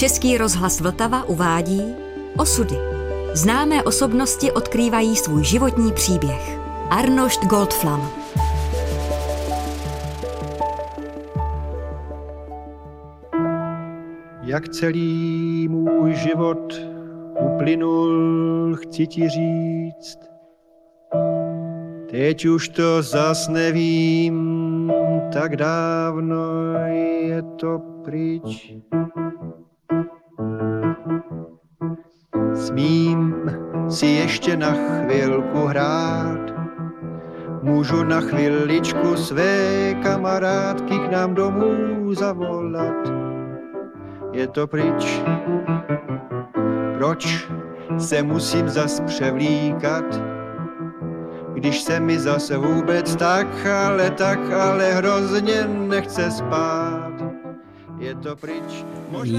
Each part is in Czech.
Český rozhlas Vltava uvádí Osudy. Známé osobnosti odkrývají svůj životní příběh. Arnošt Goldflam. Jak celý můj život uplynul, chci ti říct. Teď už to zas nevím, tak dávno je to pryč. Smím si ještě na chvilku hrát, můžu na chviličku své kamarádky k nám domů zavolat. Je to pryč, proč se musím zas převlíkat, když se mi zase vůbec tak, ale tak, ale hrozně nechce spát.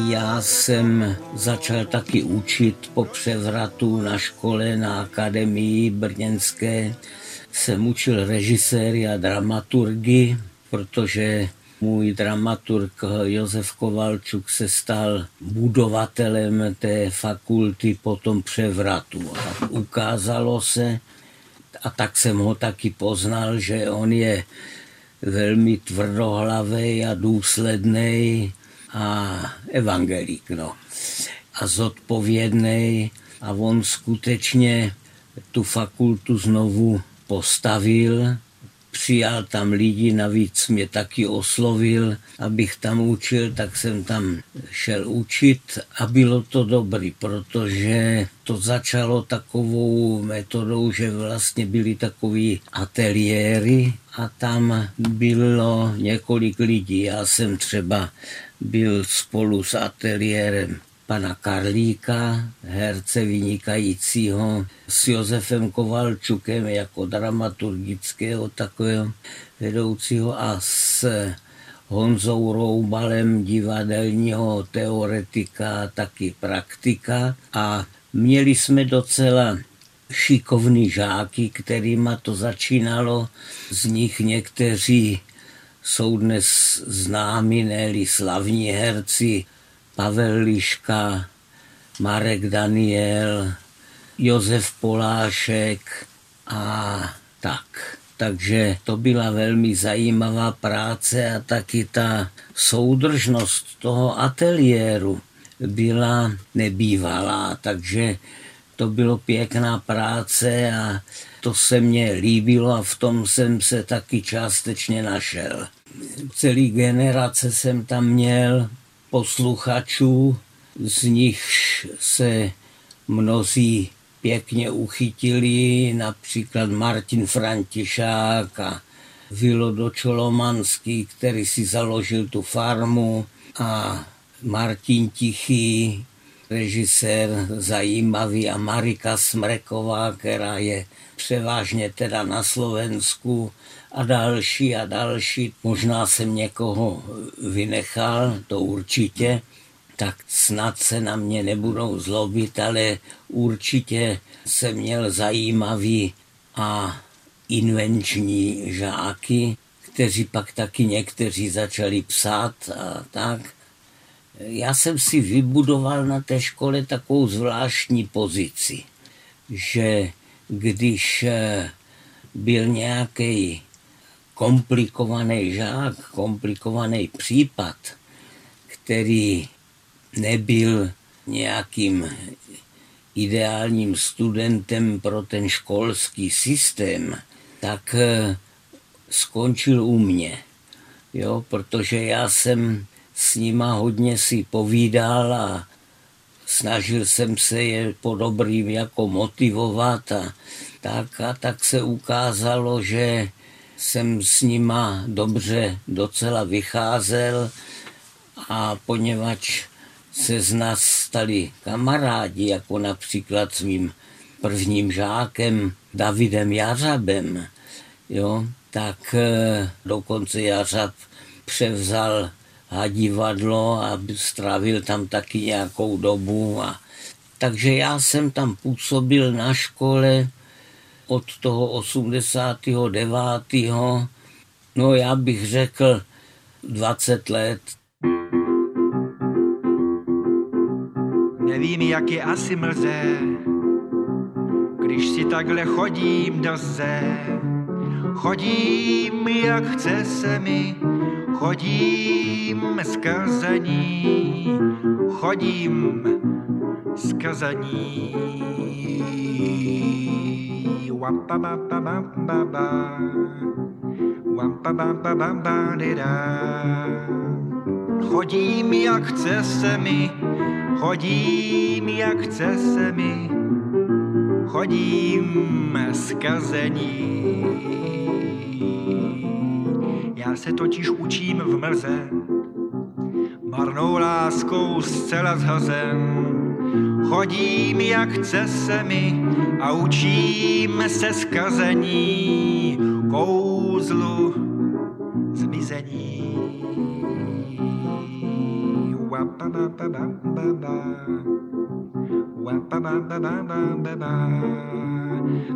Já jsem začal taky učit po převratu na škole na akademii brněnské. Jsem učil režiséry a dramaturgy, protože můj dramaturg Josef Kovalčuk se stal budovatelem té fakulty po tom převratu. A ukázalo se, a tak jsem ho taky poznal, že on je velmi tvrdohlavý a důsledný a evangelík, no. A zodpovědný a on skutečně tu fakultu znovu postavil přijal tam lidi, navíc mě taky oslovil, abych tam učil, tak jsem tam šel učit a bylo to dobrý, protože to začalo takovou metodou, že vlastně byly takový ateliéry a tam bylo několik lidí. Já jsem třeba byl spolu s ateliérem pana Karlíka, herce vynikajícího, s Josefem Kovalčukem jako dramaturgického takového vedoucího a s Honzou Roubalem, divadelního teoretika, taky praktika a měli jsme docela šikovný žáky, kterýma to začínalo. Z nich někteří jsou dnes známi, ne slavní herci, Pavel Liška, Marek Daniel, Josef Polášek a tak. Takže to byla velmi zajímavá práce a taky ta soudržnost toho ateliéru byla nebývalá, takže to bylo pěkná práce a to se mně líbilo a v tom jsem se taky částečně našel. Celý generace jsem tam měl, posluchačů, z nich se mnozí pěkně uchytili, například Martin Františák a Vilo Čolomanský, který si založil tu farmu a Martin Tichý, režisér zajímavý a Marika Smreková, která je převážně teda na Slovensku a další a další. Možná jsem někoho vynechal, to určitě, tak snad se na mě nebudou zlobit, ale určitě jsem měl zajímavý a invenční žáky, kteří pak taky někteří začali psát a tak. Já jsem si vybudoval na té škole takovou zvláštní pozici, že když eh, byl nějaký komplikovaný žák, komplikovaný případ, který nebyl nějakým ideálním studentem pro ten školský systém, tak eh, skončil u mě. Jo, protože já jsem s nima hodně si povídal a snažil jsem se je po dobrým jako motivovat a tak, a tak se ukázalo, že jsem s nima dobře docela vycházel a poněvadž se z nás stali kamarádi, jako například s mým prvním žákem Davidem Jařabem, jo, tak eh, dokonce Jařab převzal hadivadlo a strávil tam taky nějakou dobu. A, takže já jsem tam působil na škole od toho 89. No já bych řekl 20 let. Nevím, jak je asi mlze, když si takhle chodím do ze. Chodím, jak chce se mi, chodím skazaní, chodím skazaní. Wampa Chodím, jak chce se mi, chodím, jak chce se mi, chodím skazení. Já se totiž učím v mlze, marnou láskou zcela zhazen. Chodím, jak chce se mi a učím se skazení, kouzlu zmizení.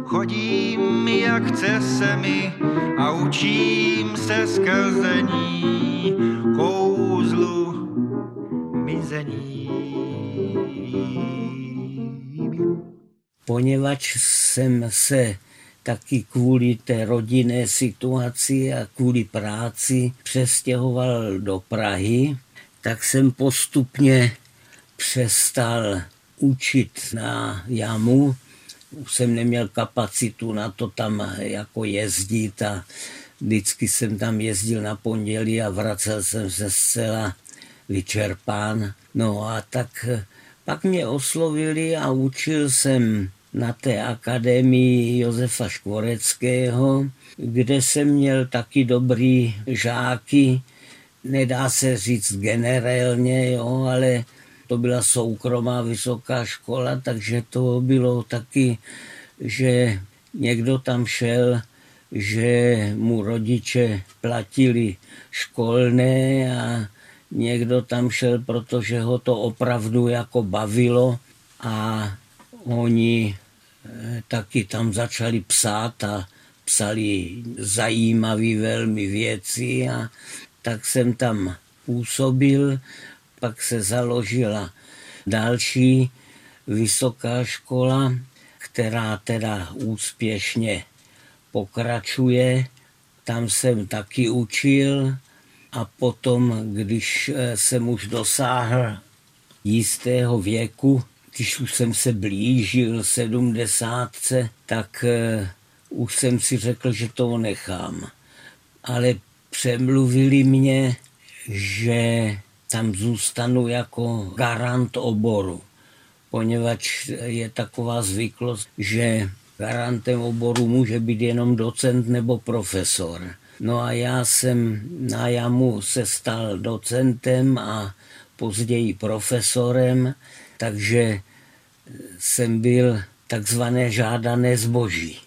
Chodím, jak chce se mi a učím se skazení, kouzlu mizení. Poněvadž jsem se taky kvůli té rodinné situaci a kvůli práci přestěhoval do Prahy, tak jsem postupně přestal učit na jamu. Už jsem neměl kapacitu na to tam jako jezdit a vždycky jsem tam jezdil na pondělí a vracel jsem se zcela vyčerpán. No a tak pak mě oslovili a učil jsem na té akademii Josefa Škvoreckého, kde jsem měl taky dobrý žáky, nedá se říct generálně, jo, ale to byla soukromá vysoká škola, takže to bylo taky, že někdo tam šel, že mu rodiče platili školné a někdo tam šel, protože ho to opravdu jako bavilo a oni taky tam začali psát a psali zajímavé velmi věci a tak jsem tam působil, pak se založila další vysoká škola, která teda úspěšně pokračuje. Tam jsem taky učil a potom, když eh, jsem už dosáhl jistého věku, když už jsem se blížil sedmdesátce, tak eh, už jsem si řekl, že to nechám. Ale přemluvili mě, že tam zůstanu jako garant oboru, poněvadž je taková zvyklost, že garantem oboru může být jenom docent nebo profesor. No a já jsem na jamu se stal docentem a později profesorem, takže jsem byl takzvané žádané zboží.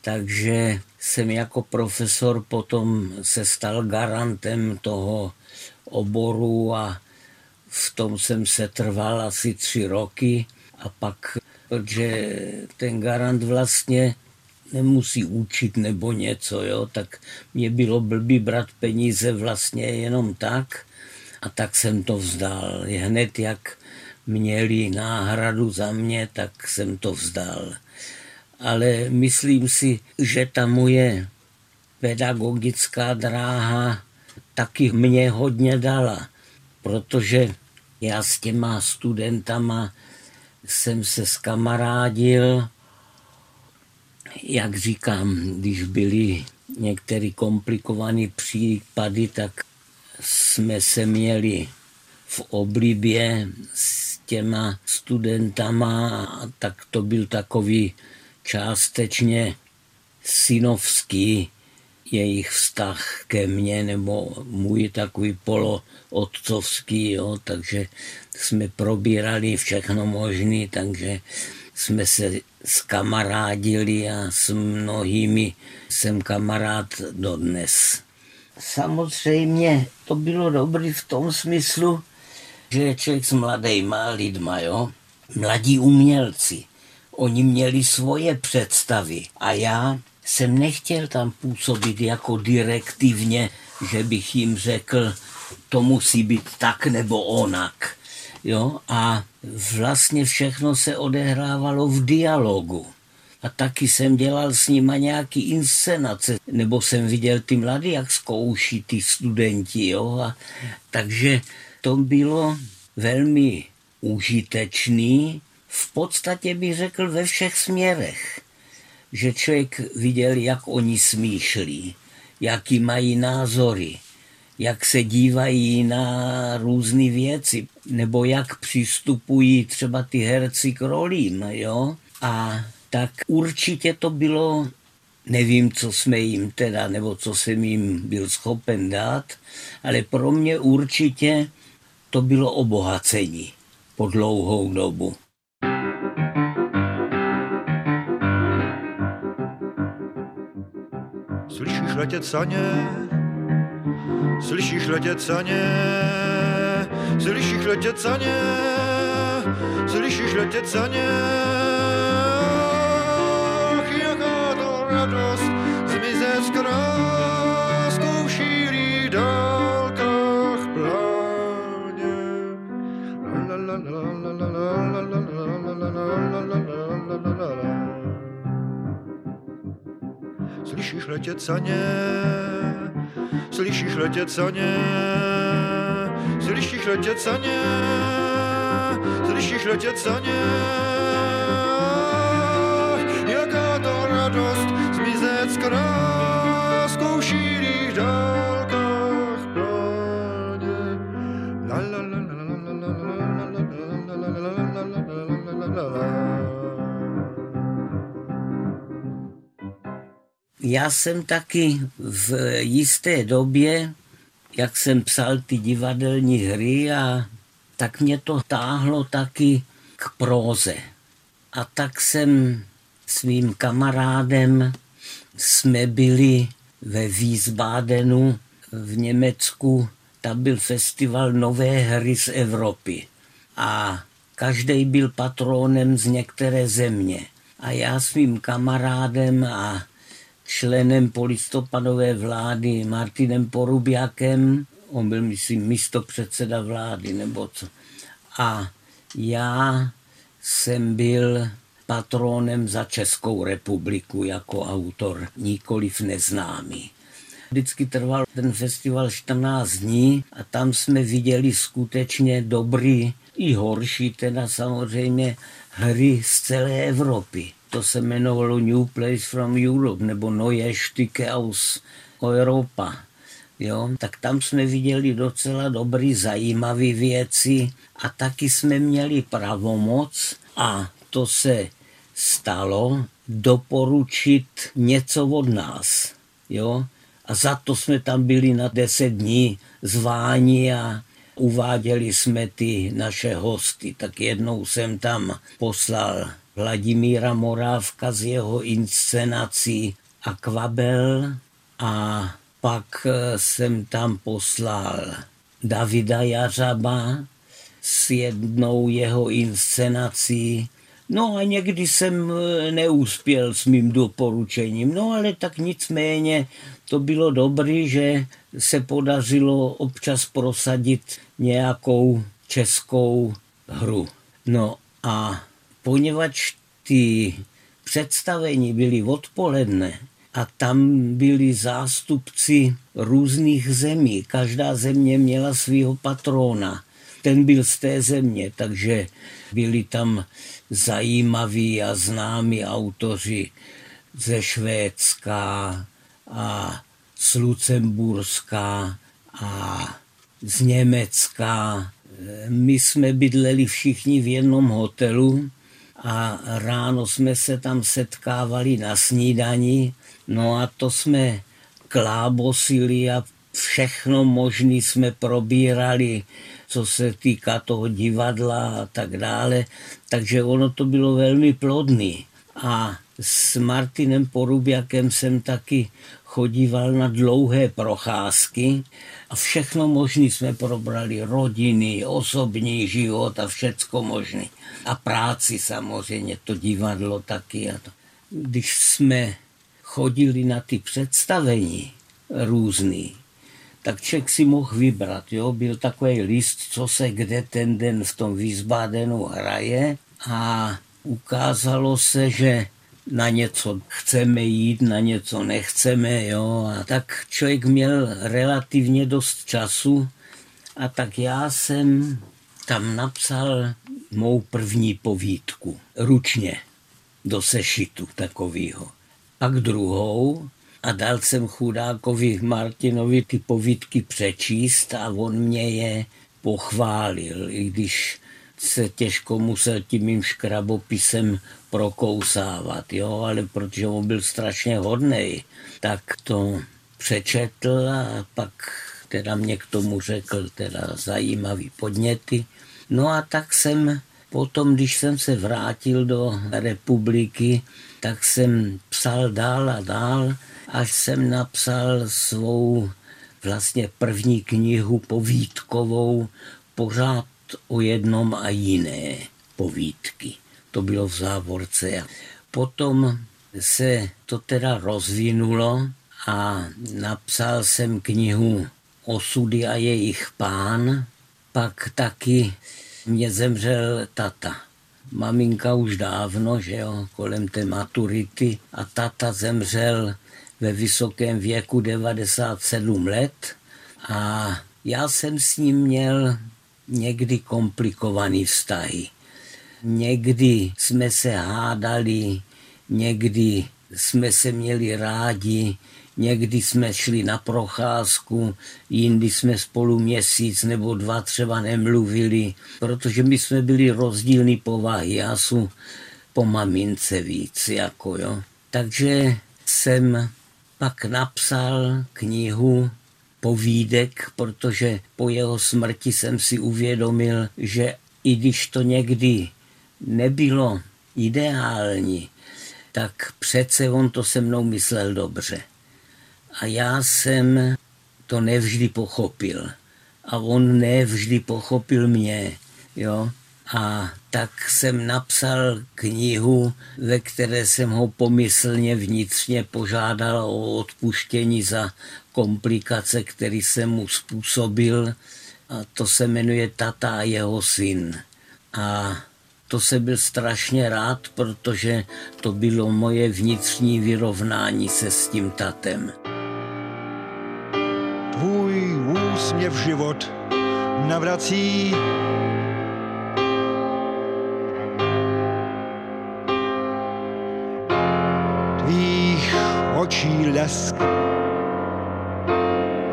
Takže jsem jako profesor potom se stal garantem toho oboru a v tom jsem se trval asi tři roky a pak, protože ten garant vlastně nemusí učit nebo něco, jo, tak mě bylo blbý brát peníze vlastně jenom tak a tak jsem to vzdal. Hned jak měli náhradu za mě, tak jsem to vzdal. Ale myslím si, že ta moje pedagogická dráha taky mě hodně dala, protože já s těma studentama jsem se skamarádil, jak říkám, když byly některé komplikované případy, tak jsme se měli v oblibě s těma studentama, tak to byl takový částečně synovský jejich vztah ke mně, nebo můj takový polootcovský, jo, takže jsme probírali všechno možné, takže jsme se skamarádili a s mnohými jsem kamarád dodnes. Samozřejmě to bylo dobrý v tom smyslu, že je člověk s mladýma lidma, jo, mladí umělci Oni měli svoje představy a já jsem nechtěl tam působit jako direktivně, že bych jim řekl, to musí být tak nebo onak. Jo? A vlastně všechno se odehrávalo v dialogu. A taky jsem dělal s nima nějaký inscenace, nebo jsem viděl ty mladí, jak zkouší ty studenti. Jo? A, takže to bylo velmi užitečný, v podstatě bych řekl ve všech směrech. Že člověk viděl, jak oni smýšlí, jaký mají názory, jak se dívají na různé věci, nebo jak přistupují třeba ty herci k rolím, jo? A tak určitě to bylo, nevím, co jsme jim teda, nebo co jsem jim byl schopen dát, ale pro mě určitě to bylo obohacení po dlouhou dobu. Slyšíš letět saně, slyšíš letět saně, slyšíš letět saně, slyšíš letět saně. Ach, jaká to radost zmizet z kráskou letět za ně, slyšíš letět za ně, slyšíš letět za ně, slyšíš letět za ně. Já jsem taky v jisté době, jak jsem psal ty divadelní hry, a tak mě to táhlo taky k próze. A tak jsem svým kamarádem jsme byli ve Wiesbadenu v Německu. Tam byl festival Nové hry z Evropy. A každý byl patronem z některé země. A já svým kamarádem a členem polistopadové vlády Martinem Porubiakem, on byl, myslím, místo předseda vlády nebo co. A já jsem byl patronem za Českou republiku jako autor, nikoliv neznámý. Vždycky trval ten festival 14 dní a tam jsme viděli skutečně dobrý i horší, teda samozřejmě hry z celé Evropy to se jmenovalo New Place from Europe nebo Neue Stücke aus Europa. Jo, tak tam jsme viděli docela dobrý, zajímavé věci a taky jsme měli pravomoc a to se stalo doporučit něco od nás. Jo? A za to jsme tam byli na deset dní zváni a uváděli jsme ty naše hosty. Tak jednou jsem tam poslal Vladimíra Morávka z jeho inscenací Aquabel a pak eh, jsem tam poslal Davida Jařaba s jednou jeho inscenací. No a někdy jsem eh, neuspěl s mým doporučením, no ale tak nicméně to bylo dobré, že se podařilo občas prosadit nějakou českou hru. No a poněvadž ty představení byly odpoledne a tam byli zástupci různých zemí. Každá země měla svého patrona. Ten byl z té země, takže byli tam zajímaví a známí autoři ze Švédska a z Lucemburska a z Německa. My jsme bydleli všichni v jednom hotelu a ráno jsme se tam setkávali na snídani, no a to jsme klábosili a všechno možné jsme probírali, co se týká toho divadla a tak dále. Takže ono to bylo velmi plodný. A s Martinem Porubiakem jsem taky chodíval na dlouhé procházky a všechno možné jsme probrali, rodiny, osobní život a všecko možné. A práci samozřejmě, to divadlo taky. A to. Když jsme chodili na ty představení různý, tak člověk si mohl vybrat. Jo? Byl takový list, co se kde ten den v tom Wiesbadenu hraje a ukázalo se, že na něco chceme jít, na něco nechceme, jo. A tak člověk měl relativně dost času a tak já jsem tam napsal mou první povídku, ručně, do sešitu takového. Pak druhou a dal jsem chudákovi Martinovi ty povídky přečíst a on mě je pochválil, i když se těžko musel tím mým škrabopisem prokousávat, jo, ale protože on byl strašně hodný, tak to přečetl a pak teda mě k tomu řekl teda zajímavý podněty. No a tak jsem potom, když jsem se vrátil do republiky, tak jsem psal dál a dál, až jsem napsal svou vlastně první knihu povídkovou pořád o jednom a jiné povídky. To bylo v závorce. Potom se to teda rozvinulo a napsal jsem knihu Osudy a jejich pán, pak taky mě zemřel tata. Maminka už dávno, že jo, kolem té maturity a tata zemřel ve vysokém věku 97 let a já jsem s ním měl někdy komplikovaný vztahy. Někdy jsme se hádali, někdy jsme se měli rádi, někdy jsme šli na procházku, jindy jsme spolu měsíc nebo dva třeba nemluvili, protože my jsme byli rozdílní povahy. Já jsem po mamince víc, jako jo. Takže jsem pak napsal knihu povídek, protože po jeho smrti jsem si uvědomil, že i když to někdy nebylo ideální, tak přece on to se mnou myslel dobře. A já jsem to nevždy pochopil. A on nevždy pochopil mě. Jo? A tak jsem napsal knihu, ve které jsem ho pomyslně vnitřně požádal o odpuštění za komplikace, které jsem mu způsobil. A to se jmenuje Tata a jeho syn. A to se byl strašně rád, protože to bylo moje vnitřní vyrovnání se s tím tatem. Tvůj úsměv život navrací tvých očí lesk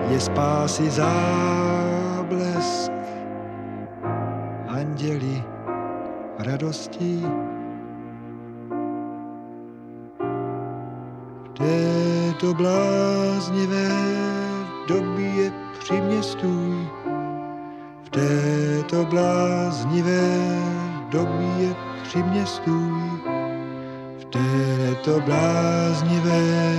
je spásy záblesk. Anděli radostí. V této bláznivé době při mě stůj, v této bláznivé době při mě stůj, v této bláznivé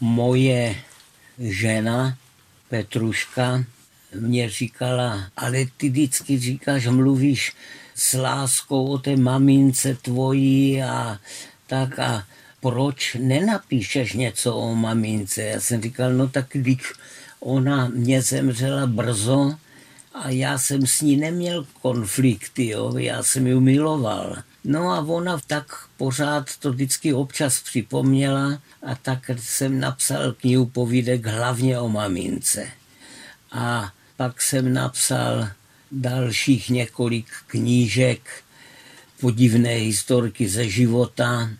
moje žena Petruška mě říkala, ale ty vždycky říkáš, mluvíš s láskou o té mamince tvojí a tak a proč nenapíšeš něco o mamince? Já jsem říkal, no tak když ona mě zemřela brzo a já jsem s ní neměl konflikty, jo? já jsem ji miloval. No a ona tak pořád to vždycky občas připomněla a tak jsem napsal knihu povídek hlavně o mamince. A pak jsem napsal dalších několik knížek, podivné historky ze života,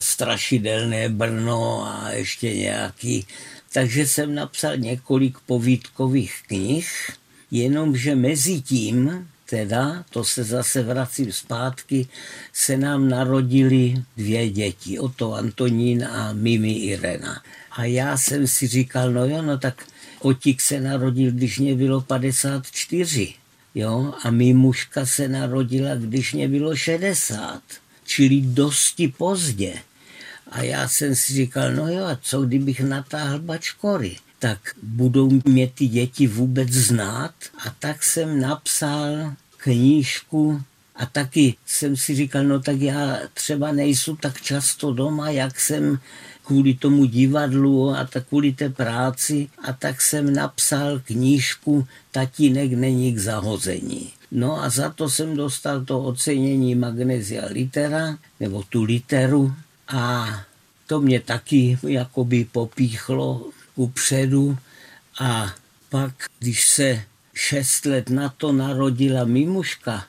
strašidelné Brno a ještě nějaký. Takže jsem napsal několik povídkových knih, jenomže mezi tím teda, to se zase vracím zpátky, se nám narodili dvě děti, Oto Antonín a Mimi Irena. A já jsem si říkal, no jo, no tak Otík se narodil, když mě bylo 54, jo, a mužka se narodila, když mě bylo 60, čili dosti pozdě. A já jsem si říkal, no jo, a co kdybych natáhl bačkory? tak budou mě ty děti vůbec znát. A tak jsem napsal knížku A taky jsem si říkal, no tak já třeba nejsem tak často doma, jak jsem kvůli tomu divadlu a tak kvůli té práci. A tak jsem napsal knížku Tatínek není k zahození. No a za to jsem dostal to ocenění Magnesia Litera, nebo tu literu. A to mě taky jakoby popíchlo upředu. A pak, když se šest let na to narodila Mimuška,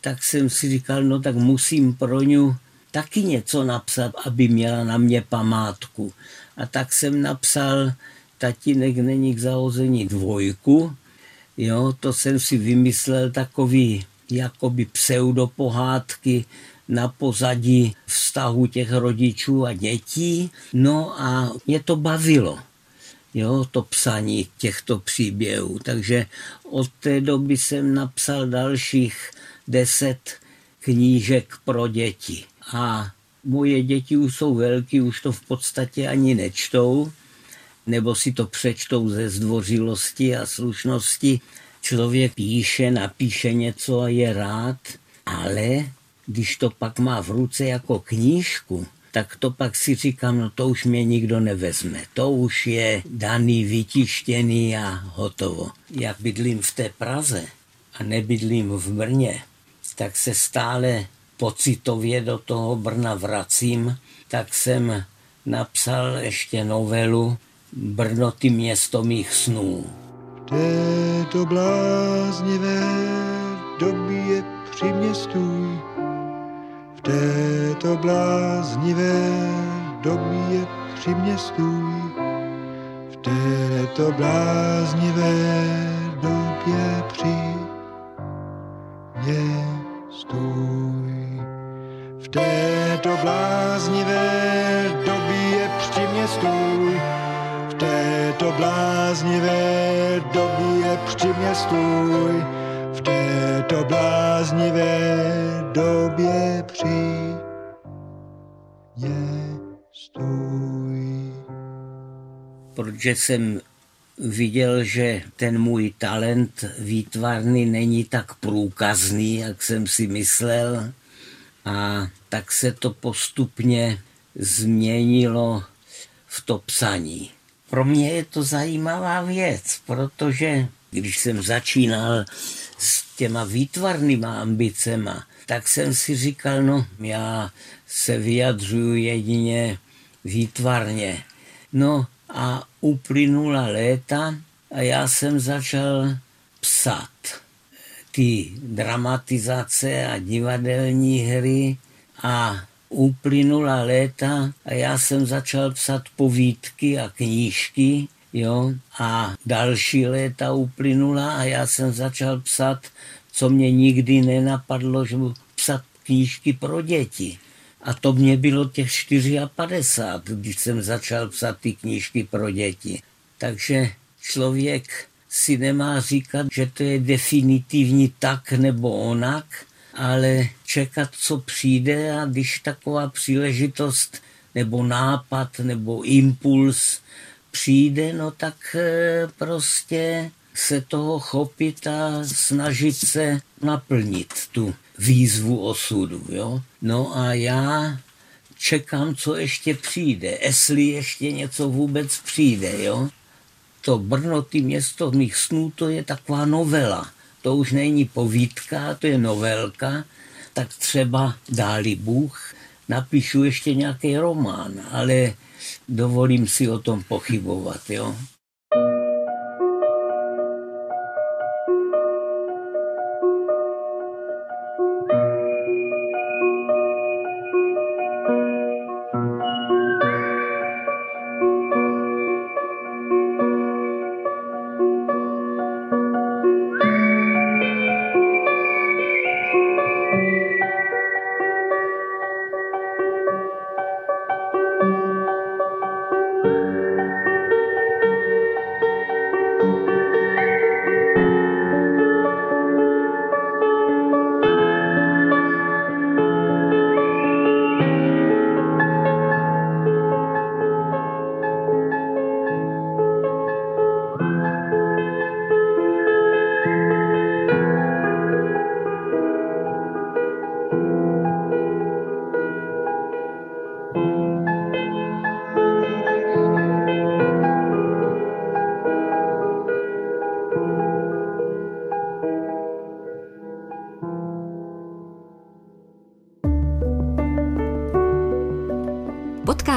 tak jsem si říkal, no tak musím pro ňu taky něco napsat, aby měla na mě památku. A tak jsem napsal Tatínek není k zahození dvojku. Jo, to jsem si vymyslel takový jakoby pseudopohádky na pozadí vztahu těch rodičů a dětí. No a mě to bavilo jo, to psaní těchto příběhů. Takže od té doby jsem napsal dalších deset knížek pro děti. A moje děti už jsou velký, už to v podstatě ani nečtou, nebo si to přečtou ze zdvořilosti a slušnosti. Člověk píše, napíše něco a je rád, ale když to pak má v ruce jako knížku, tak to pak si říkám, no to už mě nikdo nevezme. To už je daný, vytištěný a hotovo. Jak bydlím v té Praze a nebydlím v Brně, tak se stále pocitově do toho Brna vracím, tak jsem napsal ještě novelu Brno, ty město mých snů. Této bláznivé době při městu této bláznivé době při. V této bláznivé době při mě stůj. V této bláznivé době při mě stůj. V této bláznivé době při mě stůj této bláznivé době při stůj. Protože jsem viděl, že ten můj talent výtvarný není tak průkazný, jak jsem si myslel. A tak se to postupně změnilo v to psaní. Pro mě je to zajímavá věc, protože když jsem začínal s těma výtvarnýma ambicema, tak jsem si říkal, no já se vyjadřuju jedině výtvarně. No a uplynula léta a já jsem začal psat ty dramatizace a divadelní hry a uplynula léta a já jsem začal psat povídky a knížky jo, a další léta uplynula a já jsem začal psat, co mě nikdy nenapadlo, že budu psat knížky pro děti. A to mě bylo těch 54, když jsem začal psat ty knížky pro děti. Takže člověk si nemá říkat, že to je definitivní tak nebo onak, ale čekat, co přijde a když taková příležitost nebo nápad nebo impuls přijde, no tak eh, prostě se toho chopit a snažit se naplnit tu výzvu osudu. Jo? No a já čekám, co ještě přijde, jestli ještě něco vůbec přijde. Jo? To Brno, ty město mých snů, to je taková novela. To už není povídka, to je novelka, tak třeba dáli Bůh, napíšu ještě nějaký román, ale dovolím si o tom pochybovat. Jo?